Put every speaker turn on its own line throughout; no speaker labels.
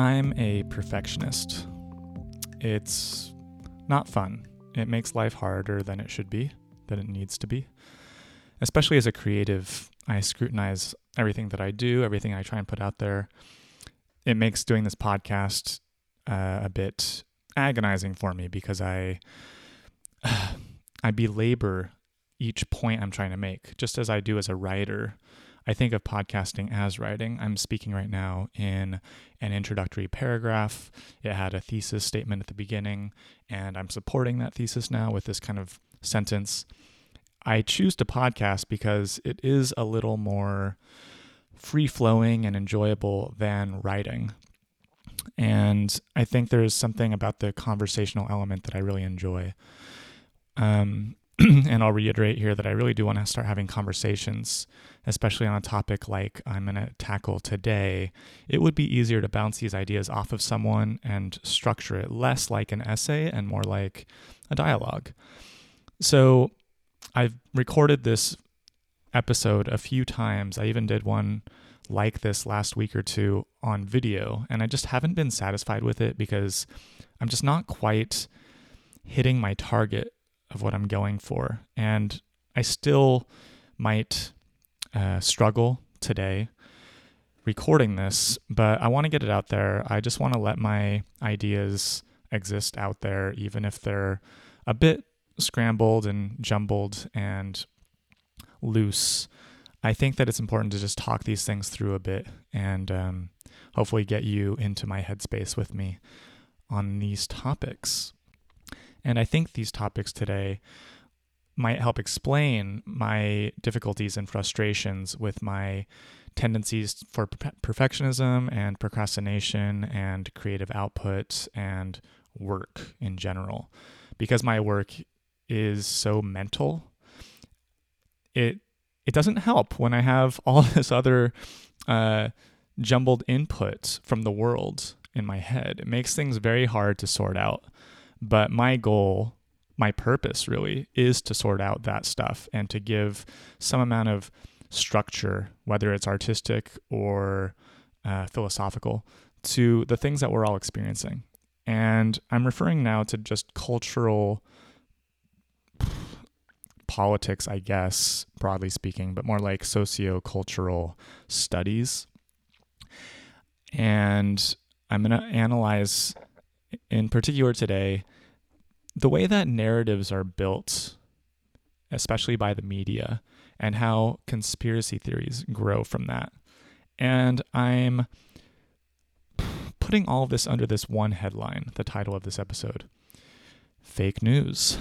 I'm a perfectionist. It's not fun. It makes life harder than it should be, than it needs to be. Especially as a creative, I scrutinize everything that I do, everything I try and put out there. It makes doing this podcast uh, a bit agonizing for me because I I belabor each point I'm trying to make, just as I do as a writer. I think of podcasting as writing. I'm speaking right now in an introductory paragraph. It had a thesis statement at the beginning, and I'm supporting that thesis now with this kind of sentence. I choose to podcast because it is a little more free flowing and enjoyable than writing. And I think there's something about the conversational element that I really enjoy. Um, and I'll reiterate here that I really do want to start having conversations, especially on a topic like I'm going to tackle today. It would be easier to bounce these ideas off of someone and structure it less like an essay and more like a dialogue. So I've recorded this episode a few times. I even did one like this last week or two on video, and I just haven't been satisfied with it because I'm just not quite hitting my target of what I'm going for. And I still might uh, struggle today recording this, but I want to get it out there. I just want to let my ideas exist out there, even if they're a bit scrambled and jumbled and loose. I think that it's important to just talk these things through a bit and um, hopefully get you into my headspace with me on these topics. And I think these topics today might help explain my difficulties and frustrations with my tendencies for perfectionism and procrastination and creative output and work in general. Because my work is so mental, it it doesn't help when I have all this other uh, jumbled input from the world in my head. It makes things very hard to sort out. But my goal, my purpose really, is to sort out that stuff and to give some amount of structure, whether it's artistic or uh, philosophical, to the things that we're all experiencing. And I'm referring now to just cultural politics, I guess, broadly speaking, but more like socio-cultural studies. And I'm going to analyze in particular today, the way that narratives are built, especially by the media, and how conspiracy theories grow from that. And I'm putting all this under this one headline, the title of this episode Fake News.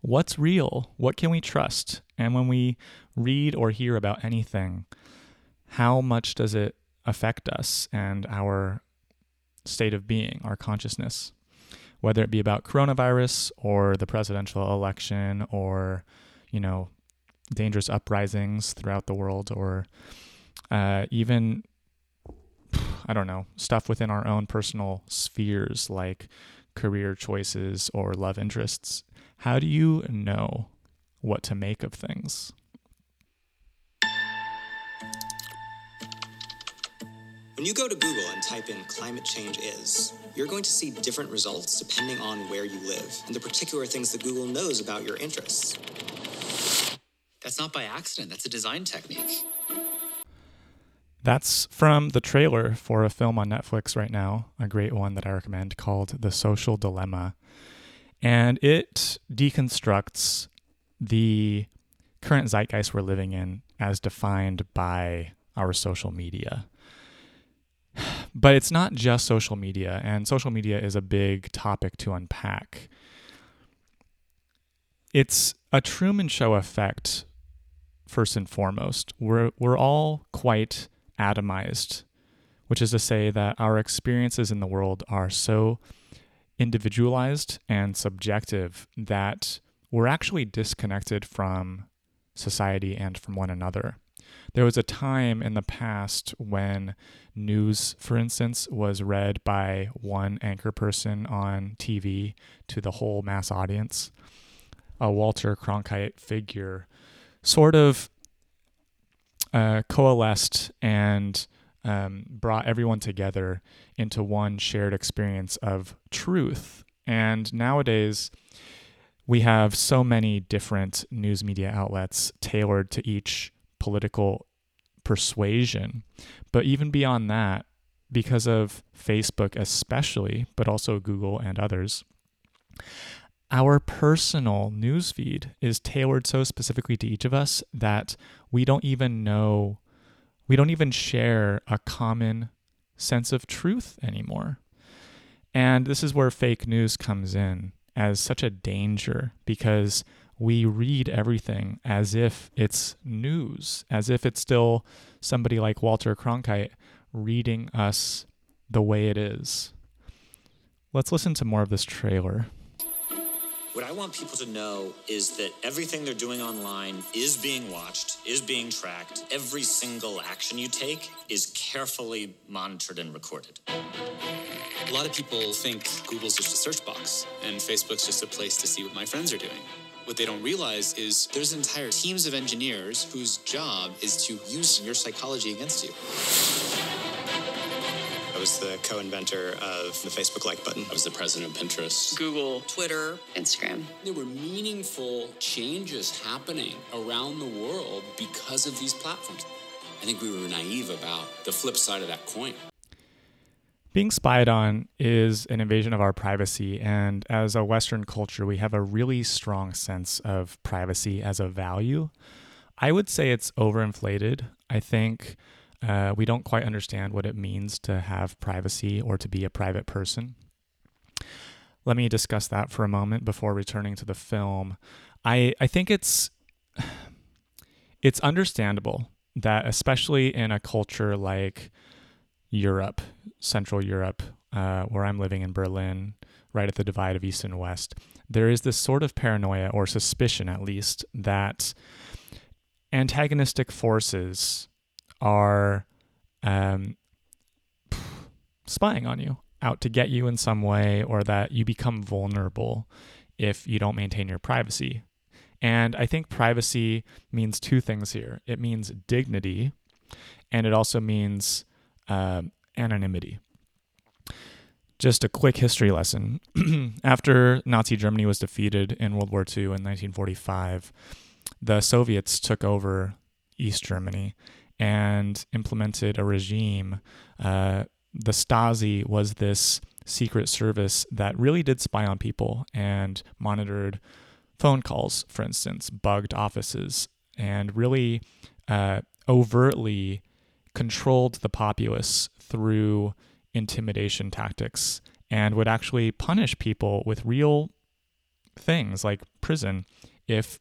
What's real? What can we trust? And when we read or hear about anything, how much does it affect us and our state of being, our consciousness, whether it be about coronavirus or the presidential election or, you know, dangerous uprisings throughout the world or uh, even, I don't know, stuff within our own personal spheres like career choices or love interests. How do you know what to make of things?
When you go to Google and type in climate change is, you're going to see different results depending on where you live and the particular things that Google knows about your interests.
That's not by accident, that's a design technique.
That's from the trailer for a film on Netflix right now, a great one that I recommend called The Social Dilemma. And it deconstructs the current zeitgeist we're living in as defined by our social media. But it's not just social media, and social media is a big topic to unpack. It's a Truman Show effect, first and foremost. We're, we're all quite atomized, which is to say that our experiences in the world are so individualized and subjective that we're actually disconnected from society and from one another. There was a time in the past when news, for instance, was read by one anchor person on TV to the whole mass audience. A Walter Cronkite figure sort of uh, coalesced and um, brought everyone together into one shared experience of truth. And nowadays, we have so many different news media outlets tailored to each political persuasion. But even beyond that, because of Facebook especially, but also Google and others, our personal newsfeed is tailored so specifically to each of us that we don't even know, we don't even share a common sense of truth anymore. And this is where fake news comes in as such a danger because we read everything as if it's news, as if it's still somebody like Walter Cronkite reading us the way it is. Let's listen to more of this trailer.
What I want people to know is that everything they're doing online is being watched, is being tracked. Every single action you take is carefully monitored and recorded.
A lot of people think Google's just a search box and Facebook's just a place to see what my friends are doing. What they don't realize is there's entire teams of engineers whose job is to use your psychology against you.
I was the co-inventor of the Facebook like button.
I was the president of Pinterest.
Google, Twitter, Instagram.
There were meaningful changes happening around the world because of these platforms. I think we were naive about the flip side of that coin.
Being spied on is an invasion of our privacy, and as a Western culture, we have a really strong sense of privacy as a value. I would say it's overinflated. I think uh, we don't quite understand what it means to have privacy or to be a private person. Let me discuss that for a moment before returning to the film. I, I think it's it's understandable that especially in a culture like Europe, Central Europe, uh, where I'm living in Berlin, right at the divide of East and West, there is this sort of paranoia or suspicion, at least, that antagonistic forces are um, spying on you, out to get you in some way, or that you become vulnerable if you don't maintain your privacy. And I think privacy means two things here it means dignity, and it also means uh, anonymity. Just a quick history lesson. After Nazi Germany was defeated in World War II in 1945, the Soviets took over East Germany and implemented a regime. Uh, the Stasi was this secret service that really did spy on people and monitored phone calls, for instance, bugged offices, and really uh, overtly controlled the populace through intimidation tactics and would actually punish people with real things like prison if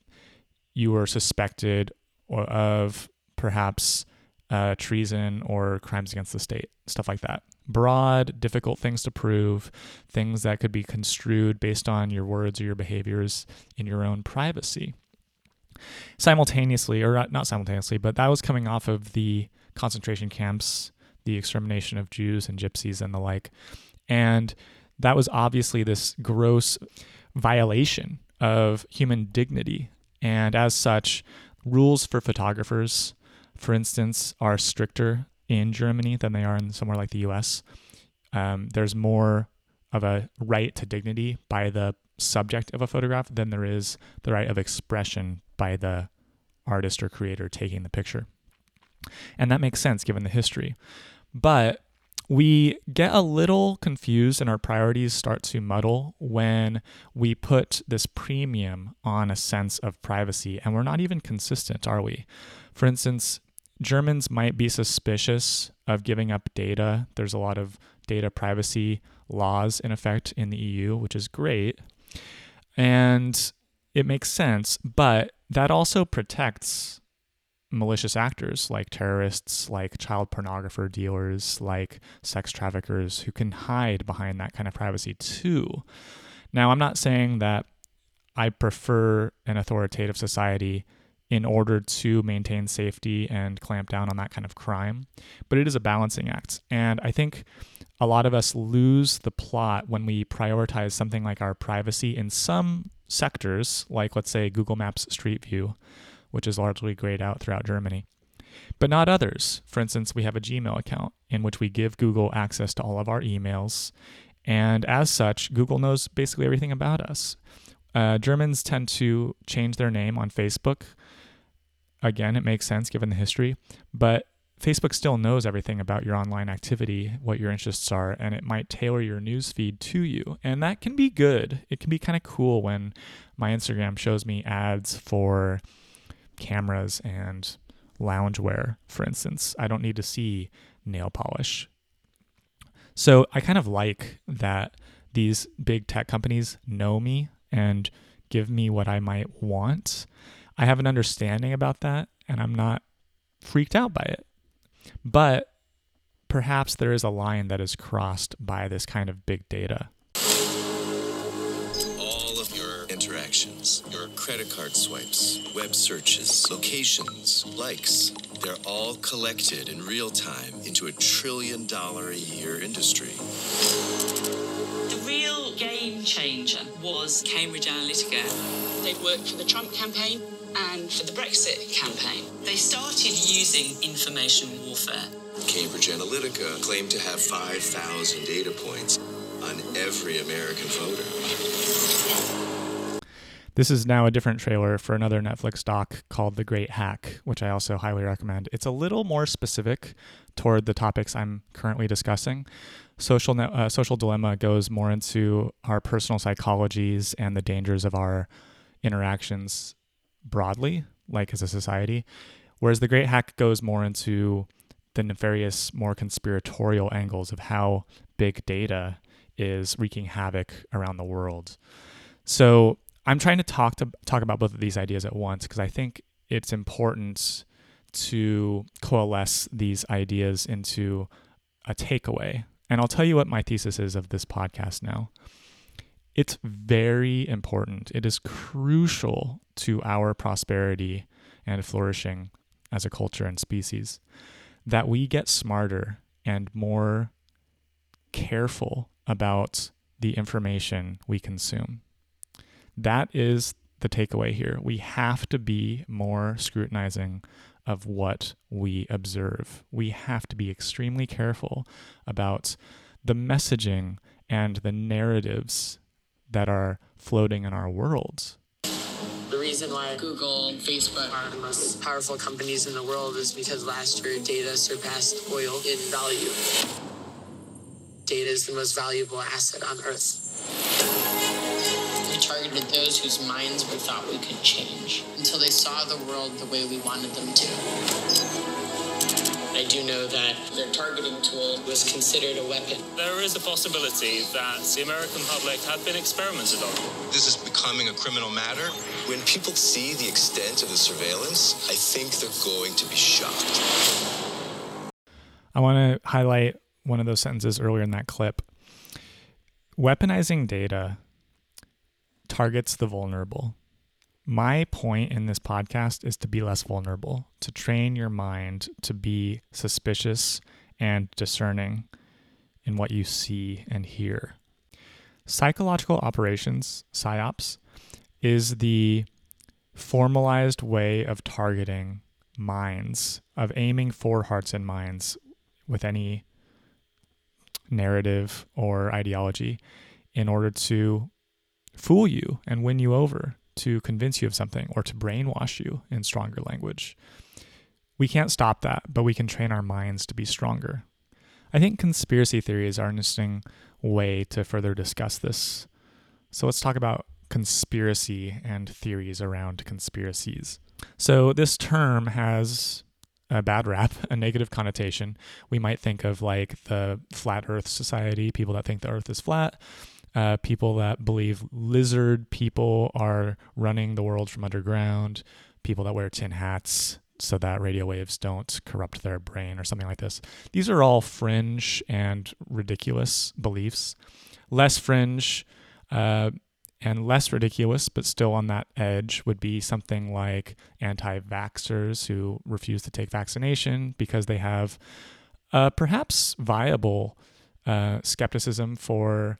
you were suspected of perhaps uh, treason or crimes against the state, stuff like that. Broad, difficult things to prove, things that could be construed based on your words or your behaviors in your own privacy. Simultaneously, or not simultaneously, but that was coming off of the concentration camps, the extermination of Jews and gypsies and the like. And that was obviously this gross violation of human dignity. And as such, rules for photographers, for instance, are stricter in Germany than they are in somewhere like the US. Um, there's more of a right to dignity by the subject of a photograph than there is the right of expression by the artist or creator taking the picture. And that makes sense given the history. But we get a little confused and our priorities start to muddle when we put this premium on a sense of privacy and we're not even consistent, are we? For instance, Germans might be suspicious of giving up data. There's a lot of data privacy laws in effect in the EU, which is great. And it makes sense, but that also protects malicious actors like terrorists, like child pornographer dealers, like sex traffickers who can hide behind that kind of privacy too. Now, I'm not saying that I prefer an authoritative society in order to maintain safety and clamp down on that kind of crime, but it is a balancing act. And I think a lot of us lose the plot when we prioritize something like our privacy in some sectors, like let's say Google Maps Street View which is largely grayed out throughout Germany. but not others. For instance, we have a Gmail account in which we give Google access to all of our emails. And as such, Google knows basically everything about us. Uh, Germans tend to change their name on Facebook. Again, it makes sense given the history, but Facebook still knows everything about your online activity, what your interests are, and it might tailor your news feed to you. And that can be good. It can be kind of cool when my Instagram shows me ads for cameras and loungewear, for instance. I don't need to see nail polish. So I kind of like that these big tech companies know me and give me what I might want. I have an understanding about that and I'm not freaked out by it. But perhaps there is a line that is crossed by this kind of big data.
Credit card swipes, web searches, locations, likes, they're all collected in real time into a trillion dollar a year industry.
The real game changer was Cambridge Analytica. They'd worked for the Trump campaign and for the Brexit campaign. They started using information warfare.
Cambridge Analytica claimed to have 5,000 data points on every American voter.
This is now a different trailer for another Netflix doc called The Great Hack, which I also highly recommend. It's a little more specific toward the topics I'm currently discussing. Social uh, social dilemma goes more into our personal psychologies and the dangers of our interactions broadly, like as a society, whereas The Great Hack goes more into the nefarious, more conspiratorial angles of how big data is wreaking havoc around the world. So I'm trying to talk to talk about both of these ideas at once because I think it's important to coalesce these ideas into a takeaway. And I'll tell you what my thesis is of this podcast now. It's very important. It is crucial to our prosperity and flourishing as a culture and species that we get smarter and more careful about the information we consume. That is the takeaway here. We have to be more scrutinizing of what we observe. We have to be extremely careful about the messaging and the narratives that are floating in our worlds.
The reason why Google and Facebook are the most powerful companies in the world is because last year data surpassed oil in value. Data is the most valuable asset on earth. We targeted those whose minds we thought we could change until they saw the world the way we wanted them to. I do know that their targeting tool was considered a weapon.
There is a possibility that the American public had been experimented on.
This is becoming a criminal matter. When people see the extent of the surveillance, I think they're going to be shocked.
I want to highlight one of those sentences earlier in that clip. Weaponizing data targets the vulnerable. My point in this podcast is to be less vulnerable, to train your mind to be suspicious and discerning in what you see and hear. Psychological operations, PSYOPs, is the formalized way of targeting minds, of aiming for hearts and minds with any narrative or ideology in order to fool you and win you over to convince you of something or to brainwash you in stronger language. We can't stop that, but we can train our minds to be stronger. I think conspiracy theories are an interesting way to further discuss this. So let's talk about conspiracy and theories around conspiracies. So this term has a bad rap, a negative connotation. We might think of like the flat earth society, people that think the earth is flat, uh, people that believe lizard people are running the world from underground, people that wear tin hats so that radio waves don't corrupt their brain or something like this. These are all fringe and ridiculous beliefs. Less fringe uh, and less ridiculous, but still on that edge, would be something like anti vaxxers who refuse to take vaccination because they have uh, perhaps viable uh, skepticism for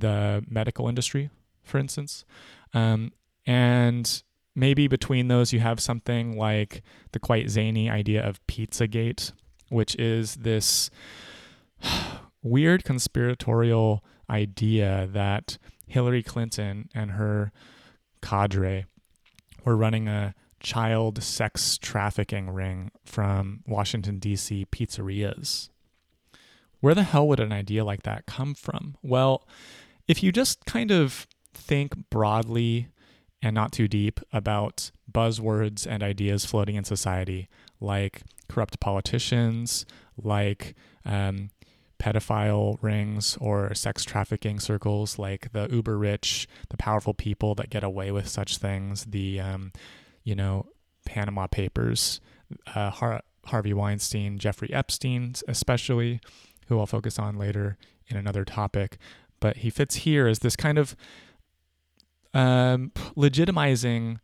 the medical industry, for instance. Um, and maybe between those you have something like the quite zany idea of Pizzagate, which is this weird conspiratorial idea that Hillary Clinton and her cadre were running a child sex trafficking ring from Washington, D.C. pizzerias. Where the hell would an idea like that come from? Well, if you just kind of think broadly and not too deep about buzzwords and ideas floating in society, like corrupt politicians, like um, pedophile rings or sex trafficking circles, like the uber rich, the powerful people that get away with such things, the, um, you know, Panama Papers, uh, Har- Harvey Weinstein, Jeffrey Epstein, especially, who I'll focus on later in another topic. But he fits here as this kind of um, legitimizing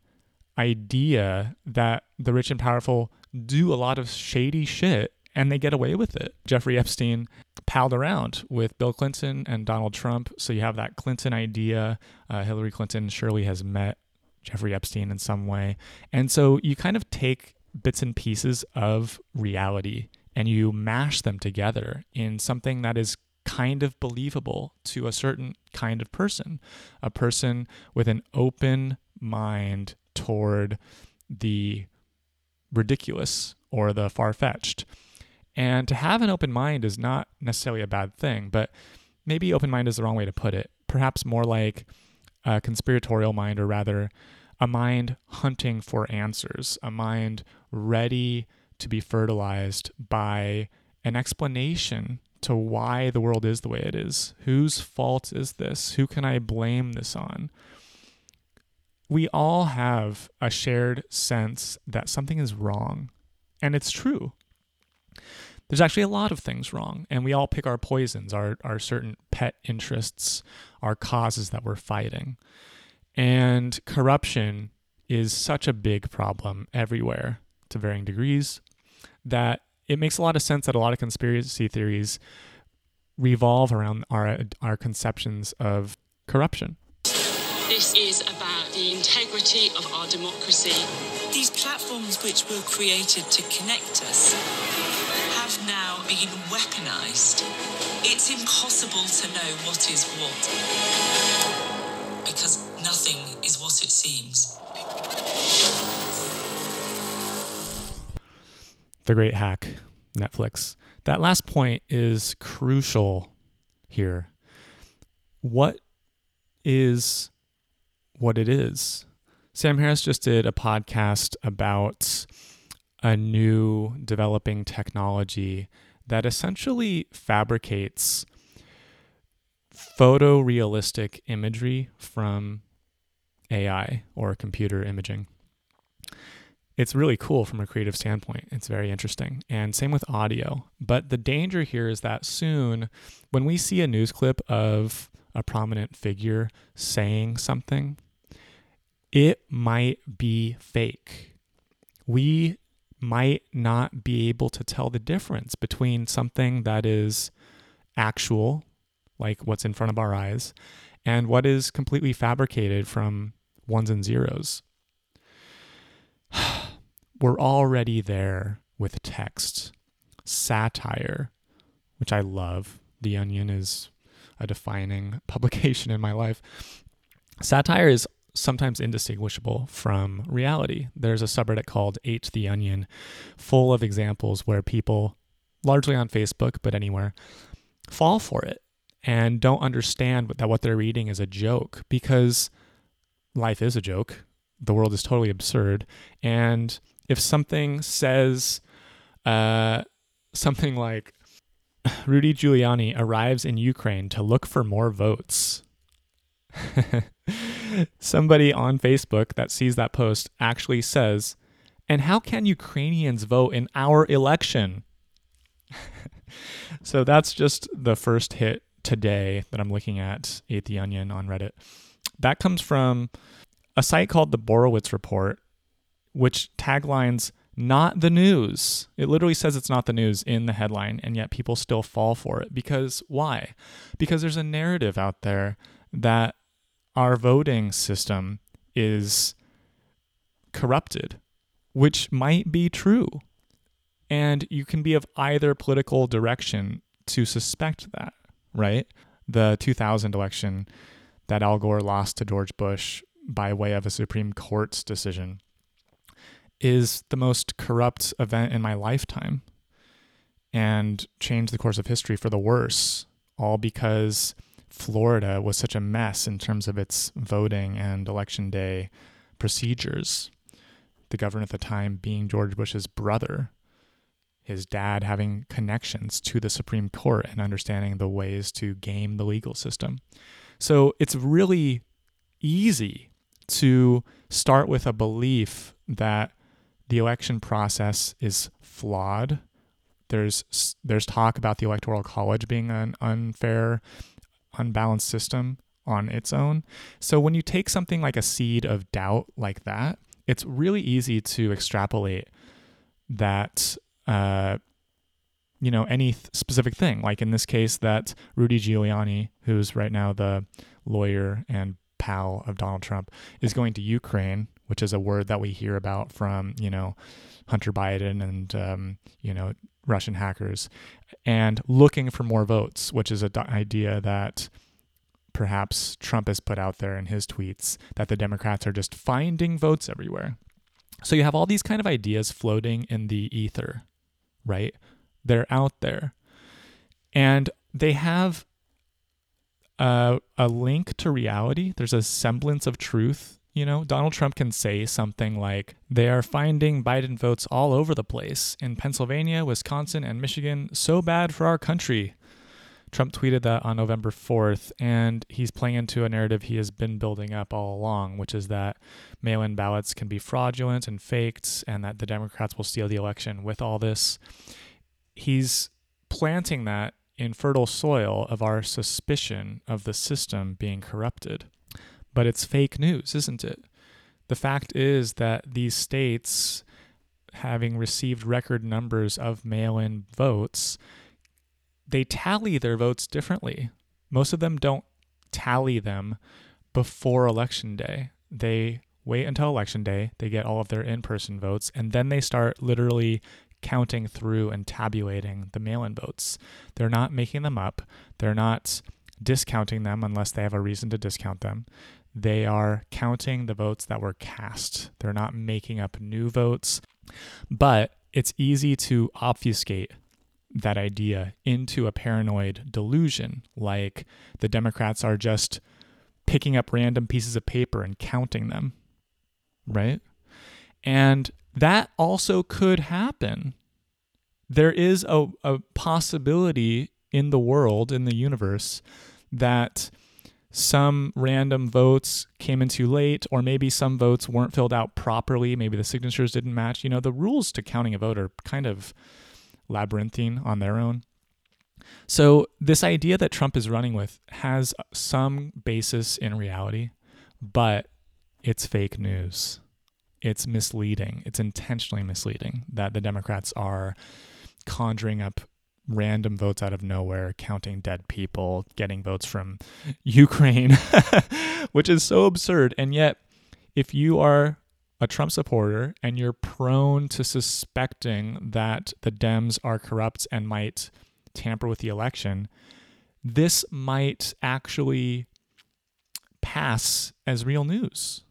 idea that the rich and powerful do a lot of shady shit and they get away with it. Jeffrey Epstein palled around with Bill Clinton and Donald Trump. So you have that Clinton idea. Uh, Hillary Clinton surely has met Jeffrey Epstein in some way. And so you kind of take bits and pieces of reality and you mash them together in something that is kind of believable to a certain kind of person, a person with an open mind toward the ridiculous or the far fetched. And to have an open mind is not necessarily a bad thing, but maybe open mind is the wrong way to put it. Perhaps more like a conspiratorial mind, or rather, a mind hunting for answers, a mind ready to be fertilized by an explanation to why the world is the way it is. Whose fault is this? Who can I blame this on? We all have a shared sense that something is wrong, and it's true there's actually a lot of things wrong, and we all pick our poisons, our, our certain pet interests, our causes that we're fighting. And corruption is such a big problem everywhere to varying degrees that it makes a lot of sense that a lot of conspiracy theories revolve around our, our conceptions of corruption.
This is about the integrity of our democracy.
These platforms which were created to connect us have now been weaponized. It's impossible to know what is what. Because nothing is what it seems.
The Great Hack, Netflix. That last point is crucial here. What is what it is? Sam Harris just did a podcast about a new developing technology that essentially fabricates photorealistic imagery from AI or computer imaging. It's really cool from a creative standpoint. It's very interesting. And same with audio. But the danger here is that soon, when we see a news clip of a prominent figure saying something, it might be fake. We might not be able to tell the difference between something that is actual, like what's in front of our eyes, and what is completely fabricated from ones and zeros. We're already there with text, satire, which I love. The Onion is a defining publication in my life. Satire is sometimes indistinguishable from reality. There's a subreddit called Ate the Onion, full of examples where people, largely on Facebook, but anywhere, fall for it and don't understand that what they're reading is a joke because life is a joke. The world is totally absurd. And if something says uh, something like, Rudy Giuliani arrives in Ukraine to look for more votes. somebody on Facebook that sees that post actually says, And how can Ukrainians vote in our election? so that's just the first hit today that I'm looking at, Ate the Onion on Reddit. That comes from a site called the Borowitz Report, which taglines not the news. It literally says it's not the news in the headline, and yet people still fall for it. Because why? Because there's a narrative out there that our voting system is corrupted, which might be true. And you can be of either political direction to suspect that, right? The 2000 election that Al Gore lost to George Bush by way of a Supreme Court's decision is the most corrupt event in my lifetime and changed the course of history for the worse, all because Florida was such a mess in terms of its voting and election day procedures. The governor at the time being George Bush's brother, his dad having connections to the Supreme Court and understanding the ways to game the legal system. So it's really easy to start with a belief that the election process is flawed. There's there's talk about the electoral college being an unfair, unbalanced system on its own. So when you take something like a seed of doubt like that, it's really easy to extrapolate that uh, you know any th- specific thing like in this case that rudy giuliani who's right now the lawyer and pal of donald trump is going to ukraine which is a word that we hear about from you know hunter biden and um, you know russian hackers and looking for more votes which is an idea that perhaps trump has put out there in his tweets that the democrats are just finding votes everywhere so you have all these kind of ideas floating in the ether right they're out there. And they have a, a link to reality. There's a semblance of truth. You know, Donald Trump can say something like, they are finding Biden votes all over the place in Pennsylvania, Wisconsin, and Michigan. So bad for our country. Trump tweeted that on November 4th, and he's playing into a narrative he has been building up all along, which is that mail in ballots can be fraudulent and faked, and that the Democrats will steal the election with all this he's planting that in fertile soil of our suspicion of the system being corrupted. But it's fake news, isn't it? The fact is that these states, having received record numbers of mail in votes, they tally their votes differently. Most of them don't tally them before election day. They wait until election day, they get all of their in person votes, and then they start literally counting through and tabulating the mail in votes. They're not making them up, they're not discounting them unless they have a reason to discount them. They are counting the votes that were cast. They're not making up new votes. But it's easy to obfuscate that idea into a paranoid delusion, like the Democrats are just picking up random pieces of paper and counting them, right? And that also could happen. There is a, a possibility in the world, in the universe, that some random votes came in too late, or maybe some votes weren't filled out properly. Maybe the signatures didn't match. You know, the rules to counting a vote are kind of labyrinthine on their own. So, this idea that Trump is running with has some basis in reality, but it's fake news it's misleading. It's intentionally misleading that the Democrats are conjuring up random votes out of nowhere, counting dead people, getting votes from Ukraine, which is so absurd. And yet, if you are a Trump supporter and you're prone to suspecting that the Dems are corrupt and might tamper with the election, this might actually pass as real news.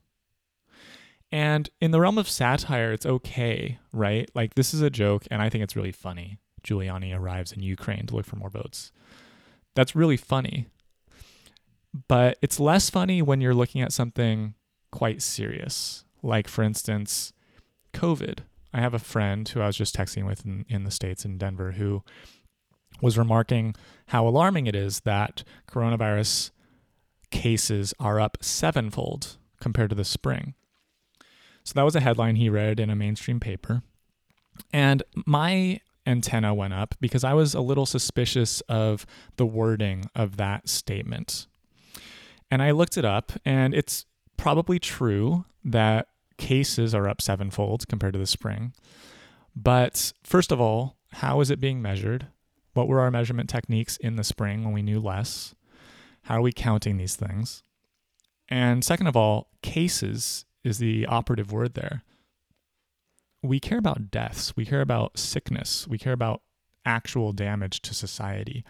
And in the realm of satire, it's okay, right? Like, this is a joke, and I think it's really funny. Giuliani arrives in Ukraine to look for more votes. That's really funny. But it's less funny when you're looking at something quite serious. Like, for instance, COVID. I have a friend who I was just texting with in, in the States in Denver who was remarking how alarming it is that coronavirus cases are up sevenfold compared to the spring. So that was a headline he read in a mainstream paper. And my antenna went up because I was a little suspicious of the wording of that statement. And I looked it up, and it's probably true that cases are up sevenfold compared to the spring. But first of all, how is it being measured? What were our measurement techniques in the spring when we knew less? How are we counting these things? And second of all, cases is the operative word there. We care about deaths, we care about sickness, we care about actual damage to society.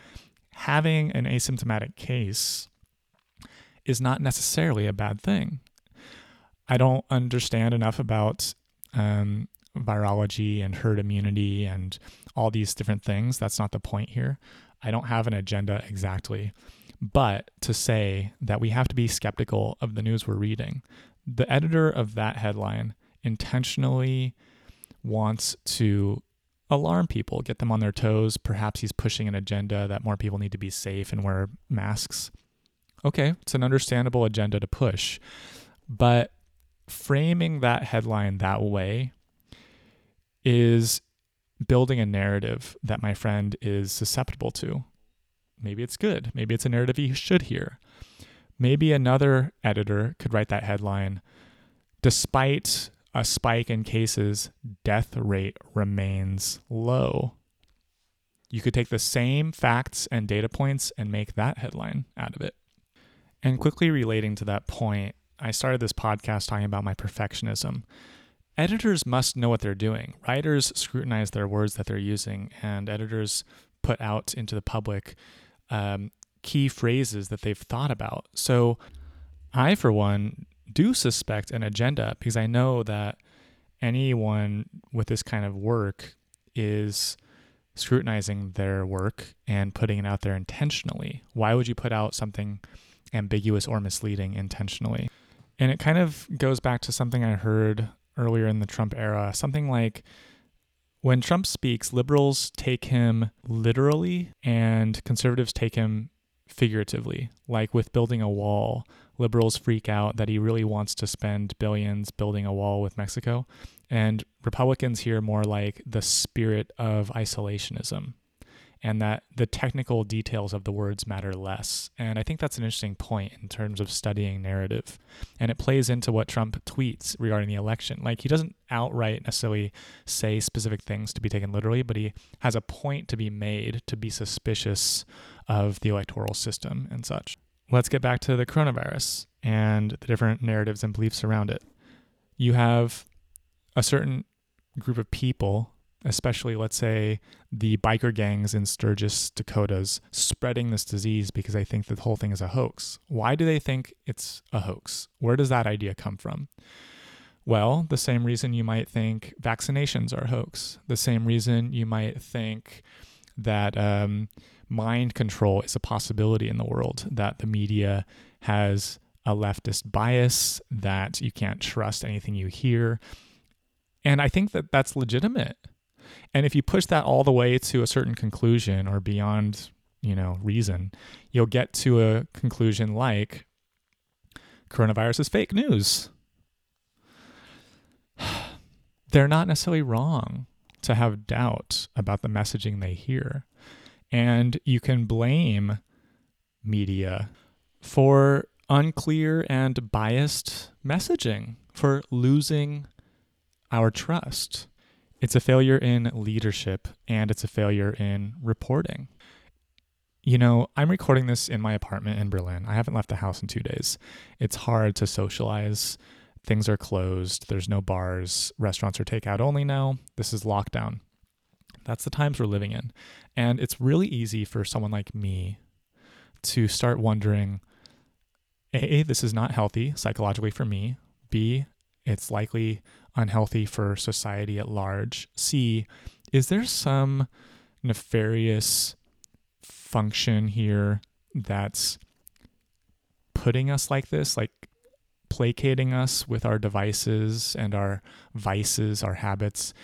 Having an asymptomatic case is not necessarily a bad thing. I don't understand enough about um, virology and herd immunity and all these different things. That's not the point here. I don't have an agenda exactly. But to say that we have to be skeptical of the news we're reading, the editor of that headline intentionally wants to alarm people, get them on their toes. Perhaps he's pushing an agenda that more people need to be safe and wear masks. Okay, it's an understandable agenda to push. But framing that headline that way is building a narrative that my friend is susceptible to. Maybe it's good. Maybe it's a narrative he should hear. Maybe another editor could write that headline Despite a spike in cases, death rate remains low. You could take the same facts and data points and make that headline out of it. And quickly relating to that point, I started this podcast talking about my perfectionism. Editors must know what they're doing. Writers scrutinize their words that they're using, and editors put out into the public um, key phrases that they've thought about. So, I, for one, do suspect an agenda because I know that anyone with this kind of work is scrutinizing their work and putting it out there intentionally. Why would you put out something ambiguous or misleading intentionally? And it kind of goes back to something I heard earlier in the Trump era something like when Trump speaks, liberals take him literally and conservatives take him figuratively. Like with building a wall, liberals freak out that he really wants to spend billions building a wall with Mexico. And Republicans hear more like the spirit of isolationism and that the technical details of the words matter less. And I think that's an interesting point in terms of studying narrative. And it plays into what Trump tweets regarding the election. Like he doesn't outright necessarily say specific things to be taken literally, but he has a point to be made to be suspicious of the electoral system and such. Let's get back to the coronavirus and the different narratives and beliefs around it. You have a certain group of people especially let's say the biker gangs in Sturgis, Dakotas, spreading this disease because they think the whole thing is a hoax. Why do they think it's a hoax? Where does that idea come from? Well, the same reason you might think vaccinations are a hoax, the same reason you might think that um, mind control is a possibility in the world, that the media has a leftist bias, that you can't trust anything you hear. And I think that that's legitimate. And if you push that all the way to a certain conclusion or beyond, you know, reason, you'll get to a conclusion like coronavirus is fake news. They're not necessarily wrong to have doubt about the messaging they hear. And you can blame media for unclear and biased messaging, for losing our trust. It's a failure in leadership and it's a failure in reporting. You know, I'm recording this in my apartment in Berlin. I haven't left the house in two days. It's hard to socialize. Things are closed. There's no bars. Restaurants are takeout only now. This is lockdown. That's the times we're living in. And it's really easy for someone like me to start wondering A, this is not healthy psychologically for me. B, it's likely unhealthy for society at large. C, is there some nefarious function here that's putting us like this, like placating us with our devices and our vices, our habits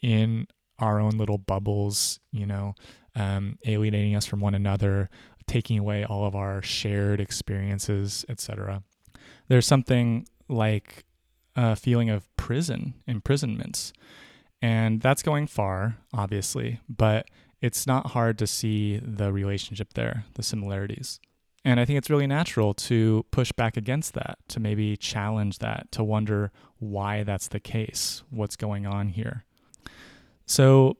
in our own little bubbles, you know, um, alienating us from one another, taking away all of our shared experiences, etc. There's something like a feeling of prison, imprisonments. And that's going far, obviously, but it's not hard to see the relationship there, the similarities. And I think it's really natural to push back against that, to maybe challenge that, to wonder why that's the case, what's going on here. So,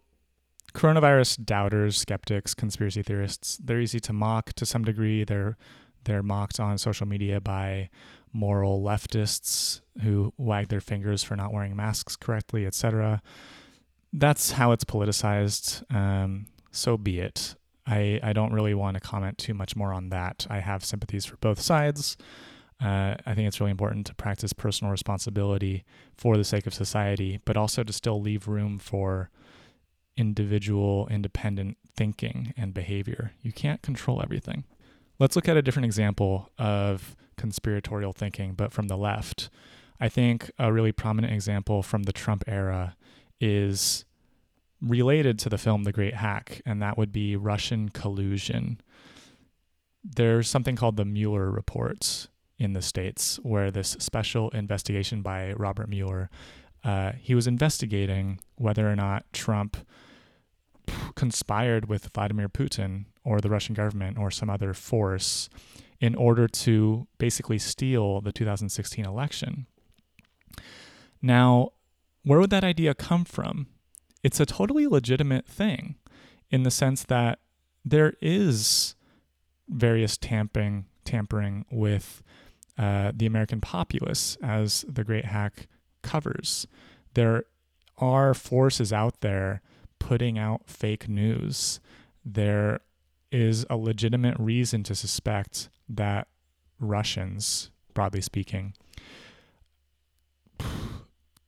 coronavirus doubters, skeptics, conspiracy theorists, they're easy to mock to some degree. They're they're mocked on social media by moral leftists who wag their fingers for not wearing masks correctly, etc. That's how it's politicized. Um, so be it. I, I don't really want to comment too much more on that. I have sympathies for both sides. Uh, I think it's really important to practice personal responsibility for the sake of society, but also to still leave room for individual, independent thinking and behavior. You can't control everything. Let's look at a different example of conspiratorial thinking, but from the left. I think a really prominent example from the Trump era is related to the film The Great Hack, and that would be Russian collusion. There's something called the Mueller reports in the States, where this special investigation by Robert Mueller, uh, he was investigating whether or not Trump conspired with Vladimir Putin or the Russian government or some other force in order to basically steal the 2016 election. Now, where would that idea come from? It's a totally legitimate thing in the sense that there is various tampering tampering with uh, the American populace, as the Great Hack covers. There are forces out there putting out fake news. There is a legitimate reason to suspect that Russians, broadly speaking,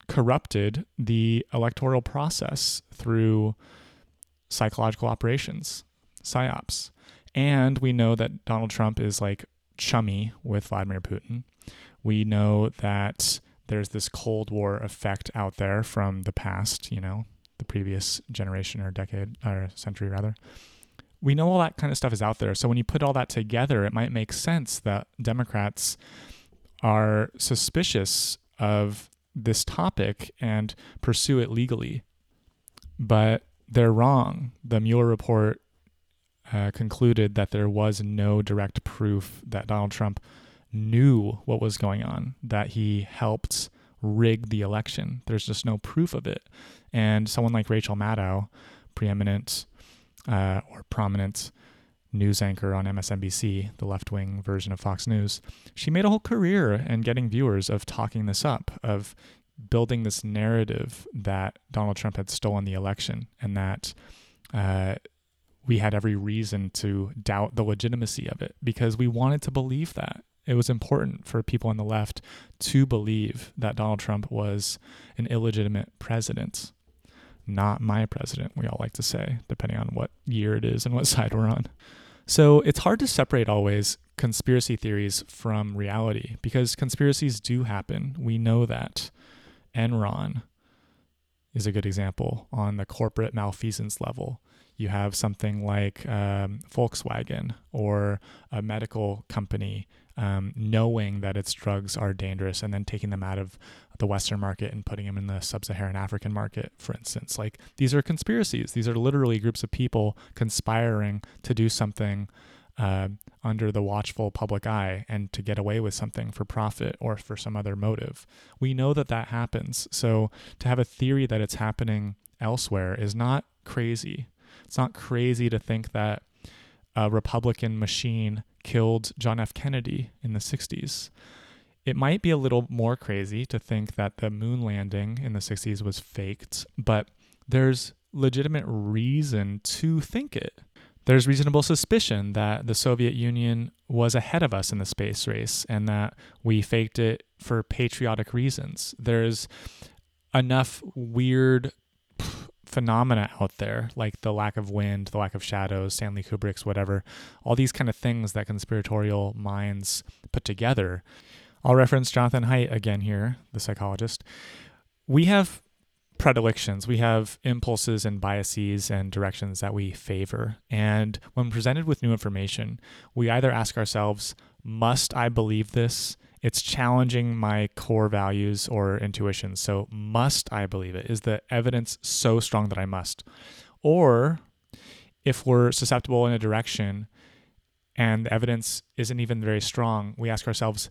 corrupted the electoral process through psychological operations, psyops. And we know that Donald Trump is like chummy with Vladimir Putin. We know that there's this Cold War effect out there from the past, you know, the previous generation or decade or century rather. We know all that kind of stuff is out there. So when you put all that together, it might make sense that Democrats are suspicious of this topic and pursue it legally. But they're wrong. The Mueller report uh, concluded that there was no direct proof that Donald Trump knew what was going on, that he helped rig the election. There's just no proof of it. And someone like Rachel Maddow, preeminent uh, or prominent news anchor on MSNBC, the left wing version of Fox News, she made a whole career in getting viewers of talking this up, of building this narrative that Donald Trump had stolen the election and that uh, we had every reason to doubt the legitimacy of it because we wanted to believe that. It was important for people on the left to believe that Donald Trump was an illegitimate president, not my president, we all like to say, depending on what year it is and what side we're on. So it's hard to separate always conspiracy theories from reality because conspiracies do happen. We know that. Enron is a good example on the corporate malfeasance level you have something like um, Volkswagen or a medical company um, knowing that its drugs are dangerous and then taking them out of the Western market and putting them in the sub Saharan African market, for instance. Like these are conspiracies. These are literally groups of people conspiring to do something. Uh, under the watchful public eye and to get away with something for profit or for some other motive. We know that that happens. So to have a theory that it's happening elsewhere is not crazy. It's not crazy to think that a Republican machine killed John F. Kennedy in the 60s. It might be a little more crazy to think that the moon landing in the 60s was faked, but there's legitimate reason to think it. There's reasonable suspicion that the Soviet Union was ahead of us in the space race and that we faked it for patriotic reasons. There's enough weird phenomena out there, like the lack of wind, the lack of shadows, Stanley Kubrick's whatever, all these kind of things that conspiratorial minds put together. I'll reference Jonathan Haidt again here, the psychologist. We have predilections, we have impulses and biases and directions that we favor. And when presented with new information, we either ask ourselves, must I believe this? It's challenging my core values or intuition. So, must I believe it? Is the evidence so strong that I must? Or if we're susceptible in a direction and the evidence isn't even very strong, we ask ourselves,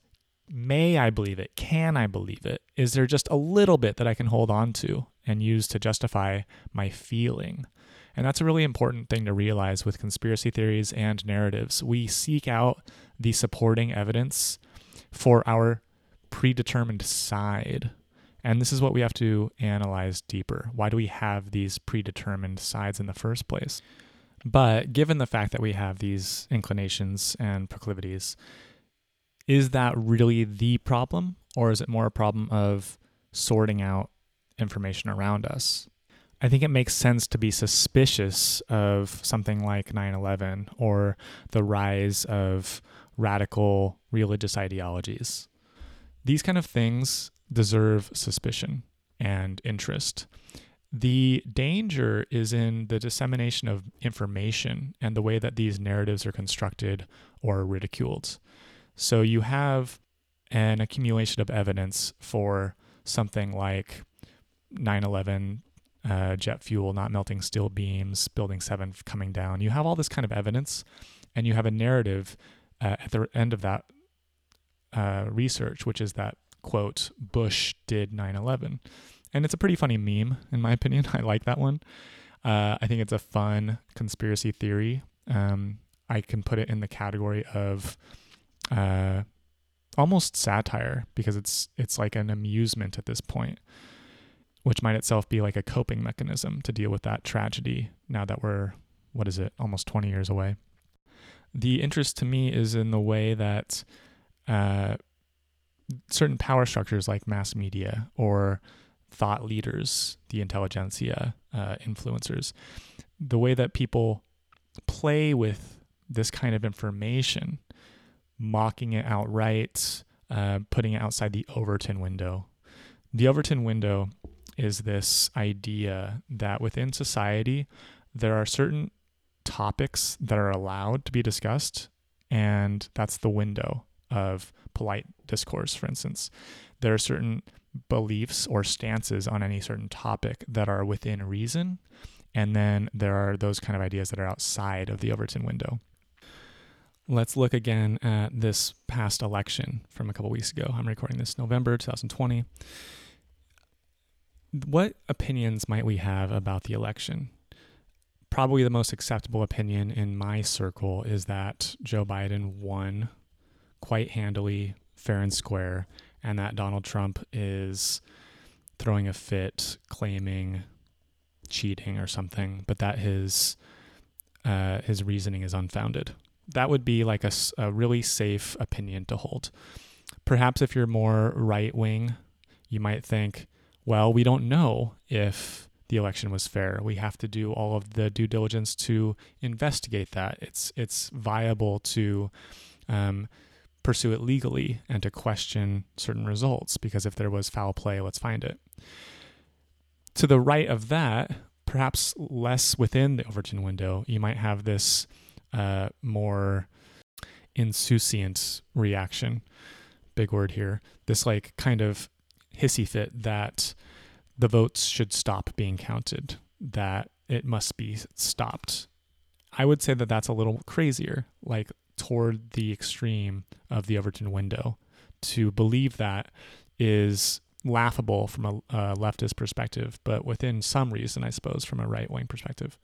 may I believe it? Can I believe it? Is there just a little bit that I can hold on to and use to justify my feeling? And that's a really important thing to realize with conspiracy theories and narratives. We seek out the supporting evidence for our predetermined side. And this is what we have to analyze deeper. Why do we have these predetermined sides in the first place? But given the fact that we have these inclinations and proclivities, is that really the problem? Or is it more a problem of sorting out information around us? I think it makes sense to be suspicious of something like 9 11 or the rise of radical religious ideologies. These kind of things deserve suspicion and interest. The danger is in the dissemination of information and the way that these narratives are constructed or ridiculed. So you have an accumulation of evidence for something like 9 11, uh, jet fuel not melting steel beams, Building 7 coming down. You have all this kind of evidence, and you have a narrative uh, at the end of that uh, research, which is that quote, Bush did 9 11. And it's a pretty funny meme, in my opinion. I like that one. Uh, I think it's a fun conspiracy theory. Um, I can put it in the category of uh, almost satire because it's it's like an amusement at this point, which might itself be like a coping mechanism to deal with that tragedy. Now that we're what is it, almost 20 years away. The interest to me is in the way that uh, certain power structures like mass media or thought leaders, the intelligentsia, uh, influencers, the way that people play with this kind of information, mocking it outright, uh, putting it outside the Overton window. The Overton window is this idea that within society, there are certain topics that are allowed to be discussed, and that's the window of polite discourse, for instance. There are certain beliefs or stances on any certain topic that are within reason. And then there are those kind of ideas that are outside of the Overton window. Let's look again at this past election from a couple weeks ago. I'm recording this November 2020. What opinions might we have about the election? Probably the most acceptable opinion in my circle is that Joe Biden won quite handily, fair and square, and that Donald Trump is throwing a fit, claiming cheating or something, but that his uh, his reasoning is unfounded. That would be like a, a really safe opinion to hold. Perhaps if you're more right wing, you might think, well, we don't know if the election was fair. We have to do all of the due diligence to investigate that. It's it's viable to um, pursue it legally and to question certain results because if there was foul play, let's find it. To the right of that, perhaps less within the Overton window, you might have this uh, more insouciant reaction. Big word here. This like kind of hissy fit that the votes should stop being counted, that it must be stopped. I would say that that's a little crazier. Like, toward the extreme of the Overton window. To believe that is laughable from a, a leftist perspective, but within some reason, I suppose, from a right wing perspective.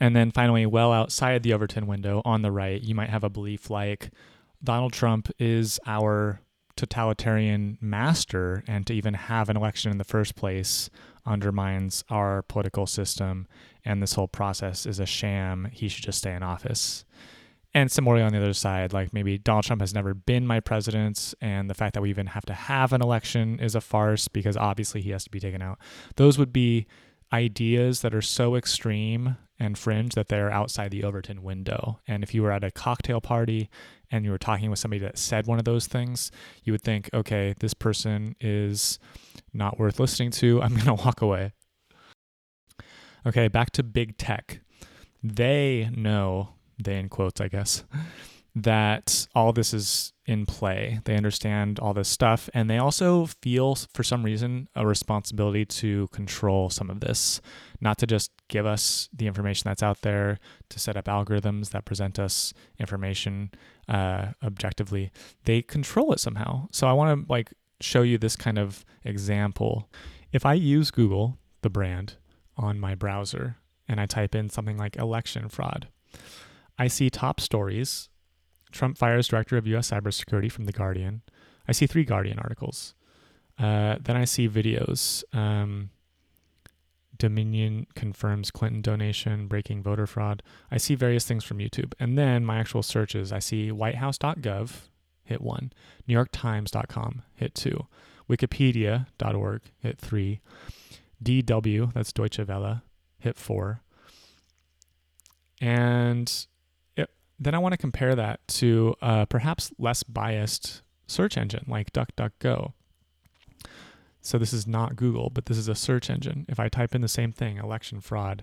And then finally, well outside the Overton window on the right, you might have a belief like Donald Trump is our totalitarian master, and to even have an election in the first place undermines our political system, and this whole process is a sham. He should just stay in office. And similarly on the other side, like maybe Donald Trump has never been my president, and the fact that we even have to have an election is a farce because obviously he has to be taken out. Those would be ideas that are so extreme and fringe that they're outside the Overton window. And if you were at a cocktail party and you were talking with somebody that said one of those things, you would think, okay, this person is not worth listening to. I'm going to walk away. Okay, back to big tech. They know they in quotes, I guess, that all this is in play. They understand all this stuff, and they also feel, for some reason, a responsibility to control some of this, not to just give us the information that's out there, to set up algorithms that present us information uh, objectively. They control it somehow. So I want to like show you this kind of example. If I use Google, the brand, on my browser, and I type in something like election fraud, I see top stories Trump fires director of U.S. cybersecurity from The Guardian. I see three Guardian articles. Uh, then I see videos. Um, Dominion confirms Clinton donation, breaking voter fraud. I see various things from YouTube. And then my actual searches I see whitehouse.gov, hit one, newyorktimes.com, hit two, wikipedia.org, hit three, DW, that's Deutsche Welle, hit four. And then I want to compare that to uh, perhaps less biased search engine like DuckDuckGo. So this is not Google, but this is a search engine. If I type in the same thing, election fraud,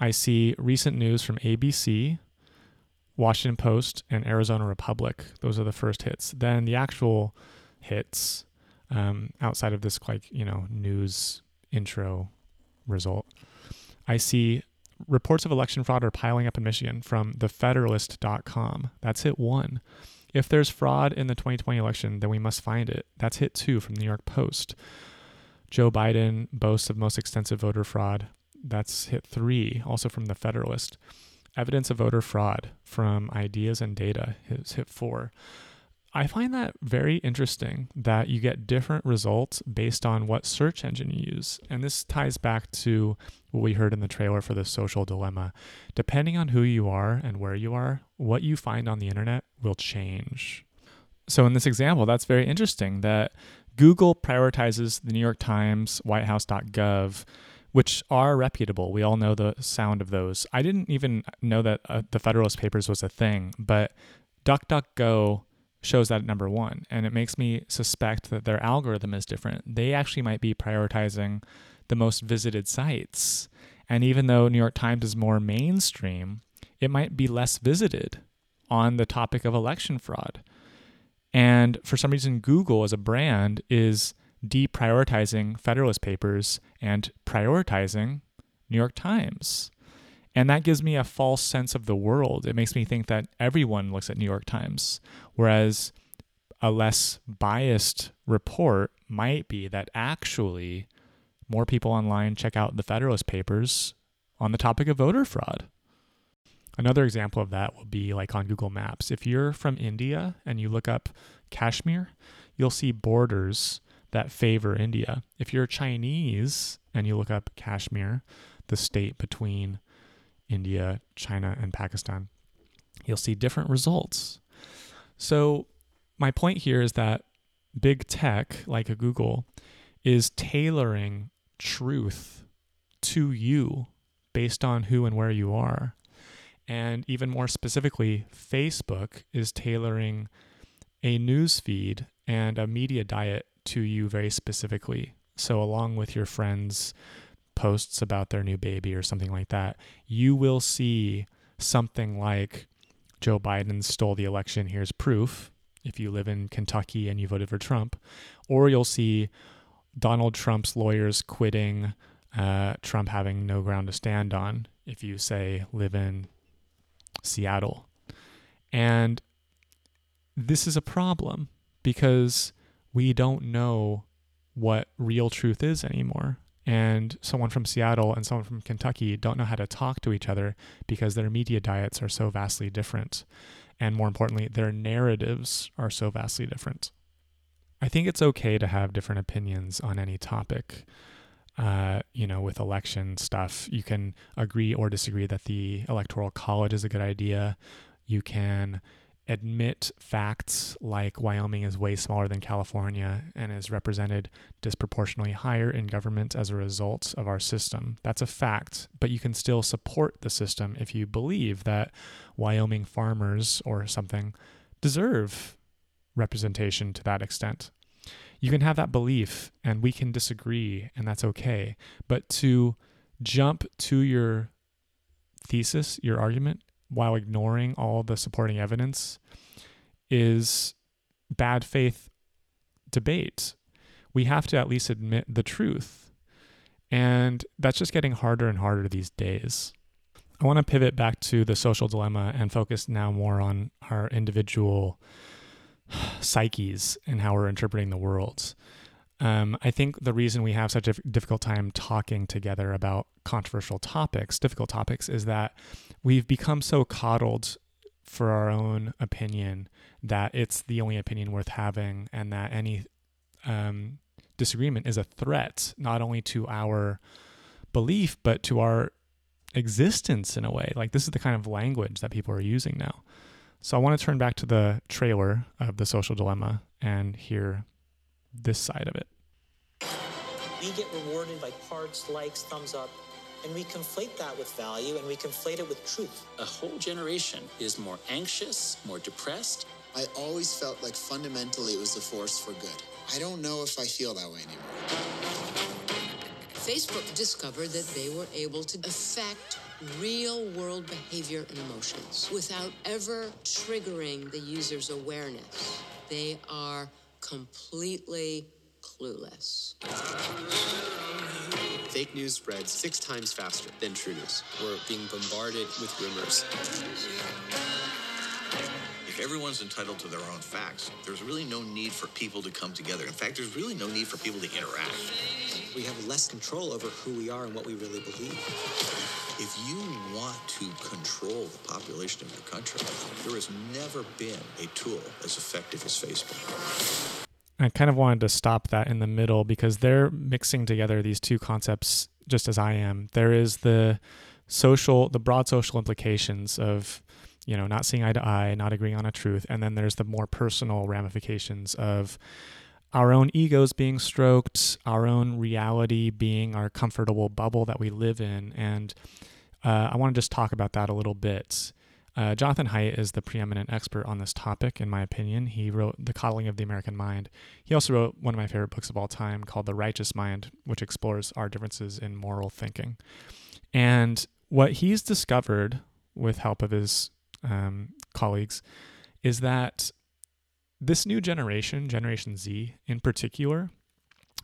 I see recent news from ABC, Washington Post, and Arizona Republic. Those are the first hits. Then the actual hits um, outside of this, like, you know, news intro result, I see reports of election fraud are piling up in Michigan from thefederalist.com. That's hit one. If there's fraud in the 2020 election, then we must find it. That's hit two from the New York Post. Joe Biden boasts of most extensive voter fraud. That's hit three, also from the Federalist. Evidence of voter fraud from Ideas and Data is hit four. I find that very interesting that you get different results based on what search engine you use. And this ties back to what we heard in the trailer for the social dilemma. Depending on who you are and where you are, what you find on the internet will change. So, in this example, that's very interesting that Google prioritizes the New York Times, whitehouse.gov, which are reputable. We all know the sound of those. I didn't even know that uh, the Federalist Papers was a thing, but DuckDuckGo shows that at number one. And it makes me suspect that their algorithm is different. They actually might be prioritizing the most visited sites. And even though New York Times is more mainstream, it might be less visited on the topic of election fraud. And for some reason, Google as a brand is deprioritizing Federalist Papers and prioritizing New York Times. And that gives me a false sense of the world. It makes me think that everyone looks at New York Times, whereas a less biased report might be that actually more people online check out the Federalist Papers on the topic of voter fraud. Another example of that will be like on Google Maps. If you're from India and you look up Kashmir, you'll see borders that favor India. If you're Chinese and you look up Kashmir, the state between India, China, and Pakistan, you'll see different results. So, my point here is that big tech, like a Google, is tailoring truth to you based on who and where you are. And even more specifically, Facebook is tailoring a news feed and a media diet to you very specifically. So, along with your friends' posts about their new baby or something like that, you will see something like Joe Biden stole the election. Here's proof. If you live in Kentucky and you voted for Trump, or you'll see Donald Trump's lawyers quitting, uh, Trump having no ground to stand on. If you say live in Seattle, and this is a problem because we don't know what real truth is anymore. And someone from Seattle and someone from Kentucky don't know how to talk to each other because their media diets are so vastly different. And more importantly, their narratives are so vastly different. I think it's okay to have different opinions on any topic. Uh, you know, with election stuff, you can agree or disagree that the electoral college is a good idea. You can admit facts like Wyoming is way smaller than California and is represented disproportionately higher in government as a result of our system. That's a fact, but you can still support the system if you believe that Wyoming farmers or something deserve representation to that extent. You can have that belief and we can disagree, and that's okay. But to jump to your thesis, your argument, while ignoring all the supporting evidence is bad faith debate. We have to at least admit the truth. And that's just getting harder and harder these days. I want to pivot back to the social dilemma and focus now more on our individual psyches and how we're interpreting the world. Um, I think the reason we have such a difficult time talking together about controversial topics, difficult topics, is that we've become so coddled for our own opinion that it's the only opinion worth having and that any um, disagreement is a threat not only to our belief but to our existence in a way like this is the kind of language that people are using now so i want to turn back to the trailer of the social dilemma and hear this side of it
we get rewarded by parts likes thumbs up and we conflate that with value and we conflate it with truth.
A whole generation is more anxious, more depressed.
I always felt like fundamentally it was a force for good. I don't know if I feel that way anymore.
Facebook discovered that they were able to affect real world behavior and emotions without ever triggering the user's awareness. They are completely clueless.
Fake news spreads six times faster than true news. We're being bombarded with rumors.
If everyone's entitled to their own facts, there's really no need for people to come together. In fact, there's really no need for people to interact.
We have less control over who we are and what we really believe.
If you want to control the population of your country, there has never been a tool as effective as Facebook.
I kind of wanted to stop that in the middle because they're mixing together these two concepts just as I am. There is the social, the broad social implications of, you know, not seeing eye to eye, not agreeing on a truth. And then there's the more personal ramifications of our own egos being stroked, our own reality being our comfortable bubble that we live in. And uh, I want to just talk about that a little bit. Uh, Jonathan Haidt is the preeminent expert on this topic, in my opinion. He wrote The Coddling of the American Mind. He also wrote one of my favorite books of all time called The Righteous Mind, which explores our differences in moral thinking. And what he's discovered with help of his um, colleagues is that this new generation, Generation Z in particular,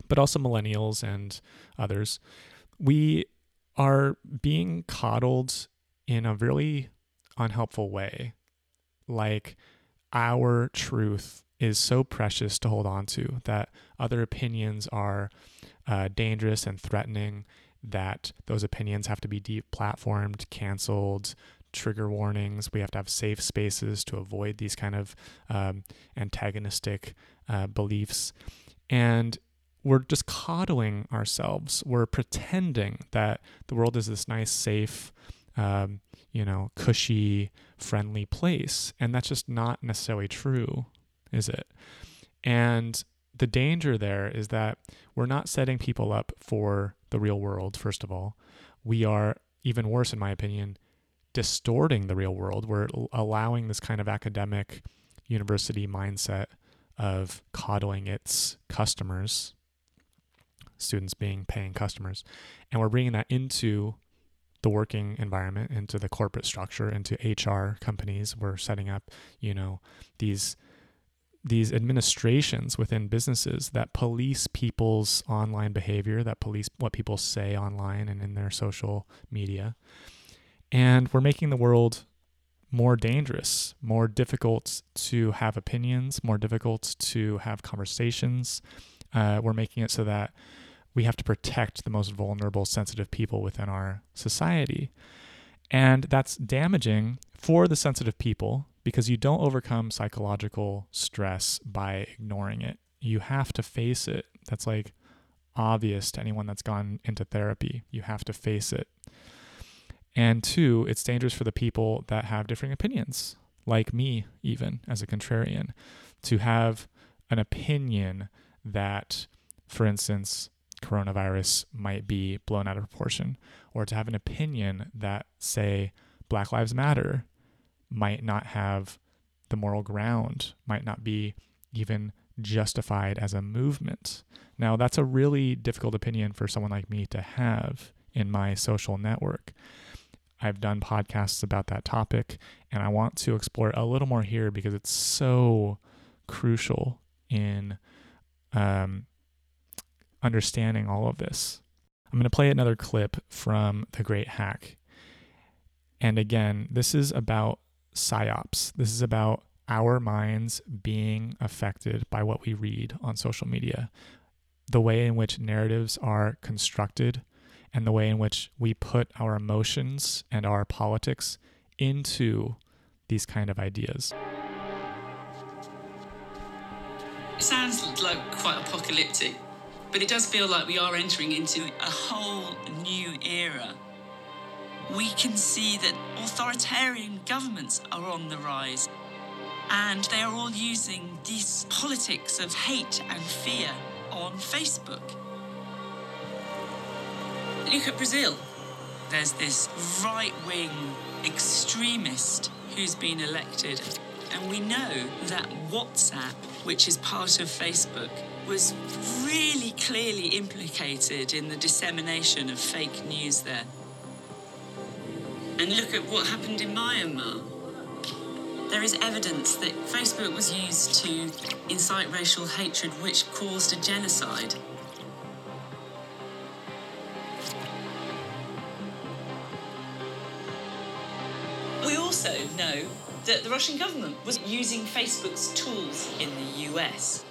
but also millennials and others, we are being coddled in a really unhelpful way. Like our truth is so precious to hold on to that other opinions are uh, dangerous and threatening, that those opinions have to be deplatformed, canceled, trigger warnings. We have to have safe spaces to avoid these kind of um, antagonistic uh, beliefs. And we're just coddling ourselves. We're pretending that the world is this nice, safe, um, you know, cushy, friendly place. And that's just not necessarily true, is it? And the danger there is that we're not setting people up for the real world, first of all. We are, even worse, in my opinion, distorting the real world. We're allowing this kind of academic university mindset of coddling its customers, students being paying customers, and we're bringing that into the working environment, into the corporate structure, into HR companies. We're setting up, you know, these these administrations within businesses that police people's online behavior, that police what people say online and in their social media. And we're making the world more dangerous, more difficult to have opinions, more difficult to have conversations. Uh, we're making it so that we have to protect the most vulnerable, sensitive people within our society. And that's damaging for the sensitive people because you don't overcome psychological stress by ignoring it. You have to face it. That's like obvious to anyone that's gone into therapy. You have to face it. And two, it's dangerous for the people that have differing opinions, like me, even as a contrarian, to have an opinion that, for instance, coronavirus might be blown out of proportion, or to have an opinion that, say, Black Lives Matter might not have the moral ground, might not be even justified as a movement. Now, that's a really difficult opinion for someone like me to have in my social network. I've done podcasts about that topic, and I want to explore a little more here because it's so crucial in um, understanding all of this. I'm going to play another clip from The Great Hack. And again, this is about psyops. This is about our minds being affected by what we read on social media, the way in which narratives are constructed, and the way in which we put our emotions and our politics into these kind of ideas.
It sounds like quite apocalyptic, but it does feel like we are entering into a whole new era. We can see that authoritarian governments are on the rise, and they are all using this politics of hate and fear on Facebook. Look at Brazil. There's this right wing extremist who's been elected, and we know that WhatsApp, which is part of Facebook, was really clearly implicated in the dissemination of fake news there. And look at what happened in Myanmar. There is evidence that Facebook was used to incite racial hatred, which caused a genocide. Also know that the Russian government was using Facebook's tools in the US.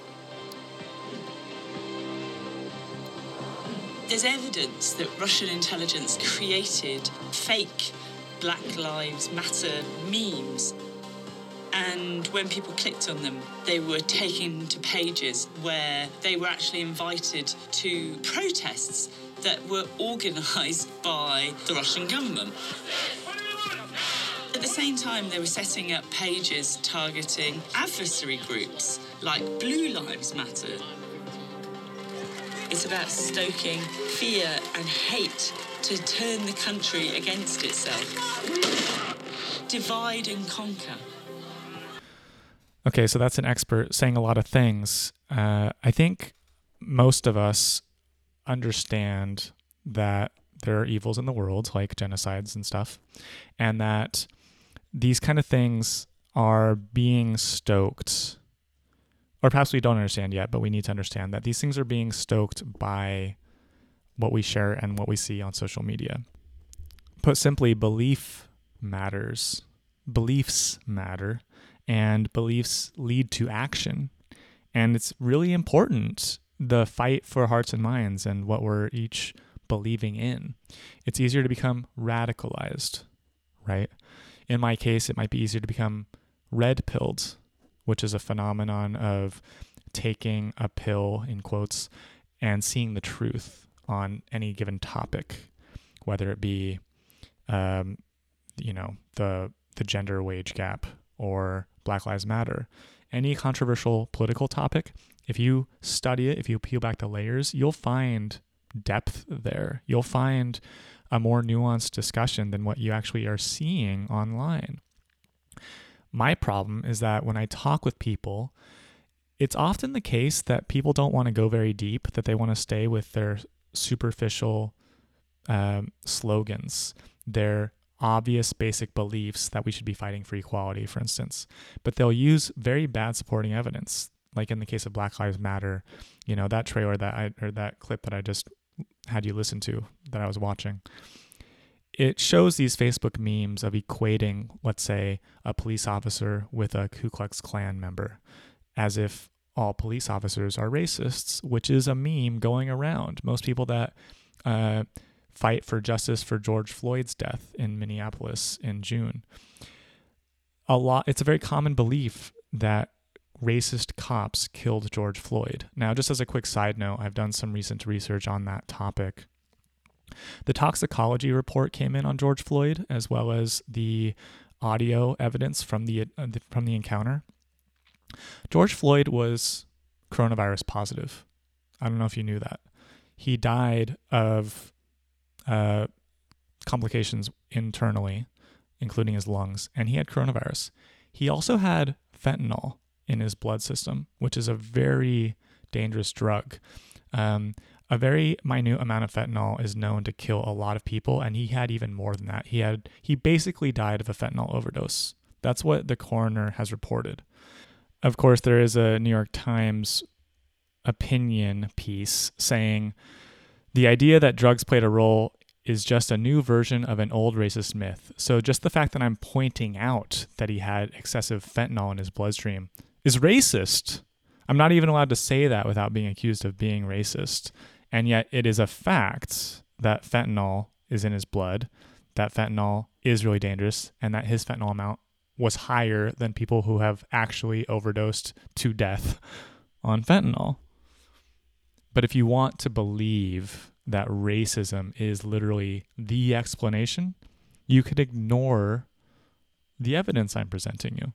There's evidence that Russian intelligence created fake Black Lives Matter memes. And when people clicked on them, they were taken to pages where they were actually invited to protests that were organised by the Russian government. At the same time, they were setting up pages targeting adversary groups like Blue Lives Matter. It's about stoking fear and hate to turn the country against itself. Divide and conquer.
Okay, so that's an expert saying a lot of things. Uh, I think most of us understand that there are evils in the world, like genocides and stuff, and that these kind of things are being stoked, or perhaps we don't understand yet, but we need to understand that these things are being stoked by what we share and what we see on social media. Put simply, belief matters, beliefs matter, and beliefs lead to action. And it's really important the fight for hearts and minds and what we're each believing in. It's easier to become radicalized, right? In my case, it might be easier to become red pilled, which is a phenomenon of taking a pill, in quotes, and seeing the truth on any given topic, whether it be, um, you know, the the gender wage gap or Black Lives Matter, any controversial political topic. If you study it, if you peel back the layers, you'll find depth there. You'll find a more nuanced discussion than what you actually are seeing online. My problem is that when I talk with people, it's often the case that people don't want to go very deep, that they want to stay with their superficial um, slogans, their obvious basic beliefs that we should be fighting for equality, for instance. But they'll use very bad supporting evidence, like in the case of Black Lives Matter. You know that trailer that I or that clip that I just had you listen to that I was watching. It shows these Facebook memes of equating, let's say, a police officer with a Ku Klux Klan member, as if all police officers are racists, which is a meme going around. Most people that uh, fight for justice for George Floyd's death in Minneapolis in June, a lot. It's a very common belief that racist cops killed George Floyd. Now, just as a quick side note, I've done some recent research on that topic. The toxicology report came in on George Floyd, as well as the audio evidence from the uh, from the encounter. George Floyd was coronavirus positive. I don't know if you knew that. He died of uh, complications internally, including his lungs, and he had coronavirus. He also had fentanyl in his blood system, which is a very dangerous drug. Um, a very minute amount of fentanyl is known to kill a lot of people, and he had even more than that. He had he basically died of a fentanyl overdose. That's what the coroner has reported. Of course, there is a New York Times opinion piece saying the idea that drugs played a role is just a new version of an old racist myth. So just the fact that I'm pointing out that he had excessive fentanyl in his bloodstream is racist. I'm not even allowed to say that without being accused of being racist. And yet it is a fact that fentanyl is in his blood, that fentanyl is really dangerous, and that his fentanyl amount was higher than people who have actually overdosed to death on fentanyl. But if you want to believe that racism is literally the explanation, you could ignore the evidence I'm presenting you.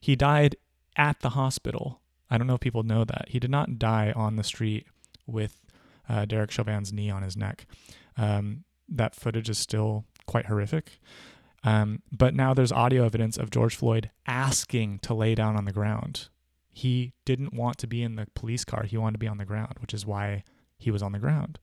He died at the hospital. I don't know if people know that. He did not die on the street with uh, Derek Chauvin's knee on his neck. Um, that footage is still quite horrific. Um, but now there's audio evidence of George Floyd asking to lay down on the ground. He didn't want to be in the police car. He wanted to be on the ground, which is why he was on the ground.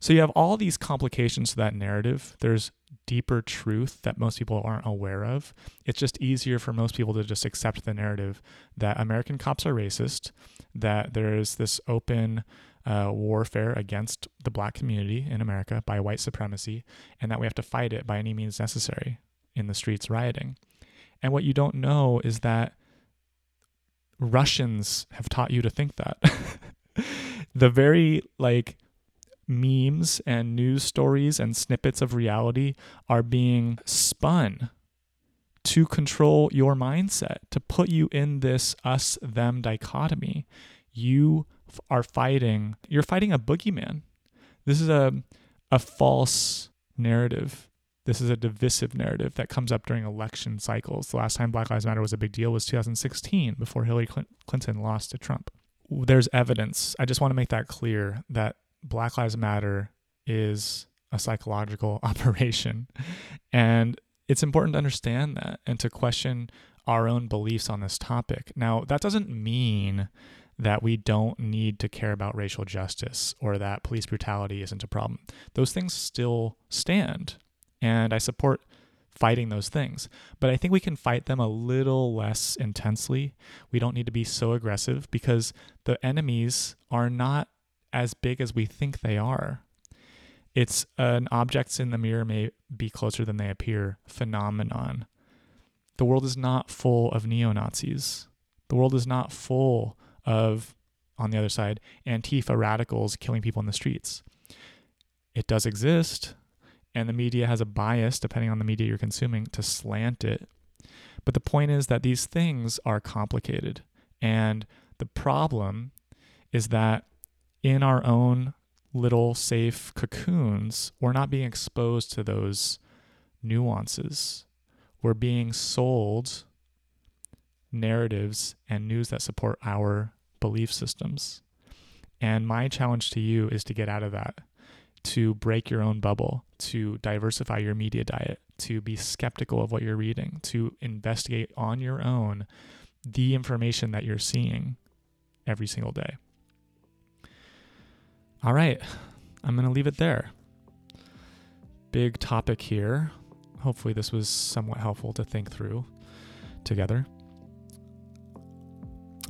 So you have all these complications to that narrative. There's deeper truth that most people aren't aware of. It's just easier for most people to just accept the narrative that American cops are racist, that there's this open uh, warfare against the black community in America by white supremacy, and that we have to fight it by any means necessary in the streets rioting. And what you don't know is that Russians have taught you to think that. the very like memes and news stories and snippets of reality are being spun to control your mindset, to put you in this us them dichotomy. You are fighting, you're fighting a boogeyman. This is a, a false narrative. This is a divisive narrative that comes up during election cycles. The last time Black Lives Matter was a big deal was 2016 before Hillary Clinton lost to Trump. There's evidence. I just want to make that clear that Black Lives Matter is a psychological operation. And it's important to understand that and to question our own beliefs on this topic. Now, that doesn't mean that we don't need to care about racial justice or that police brutality isn't a problem. Those things still stand. And I support fighting those things. But I think we can fight them a little less intensely. We don't need to be so aggressive because the enemies are not as big as we think they are. It's an objects in the mirror may be closer than they appear phenomenon. The world is not full of neo Nazis. The world is not full of, on the other side, Antifa radicals killing people in the streets. It does exist, and the media has a bias, depending on the media you're consuming, to slant it. But the point is that these things are complicated. And the problem is that in our own little safe cocoons, we're not being exposed to those nuances. We're being sold narratives and news that support our belief systems. And my challenge to you is to get out of that, to break your own bubble, to diversify your media diet, to be skeptical of what you're reading, to investigate on your own the information that you're seeing every single day. All right, I'm going to leave it there. Big topic here. Hopefully, this was somewhat helpful to think through together.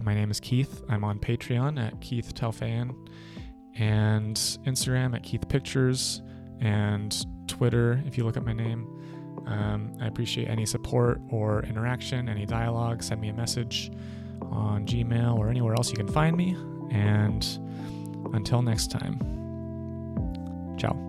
My name is Keith. I'm on Patreon at Keith Telfan and Instagram at Keith Pictures and Twitter if you look at my name. Um, I appreciate any support or interaction, any dialogue. Send me a message on Gmail or anywhere else you can find me. And until next time, ciao.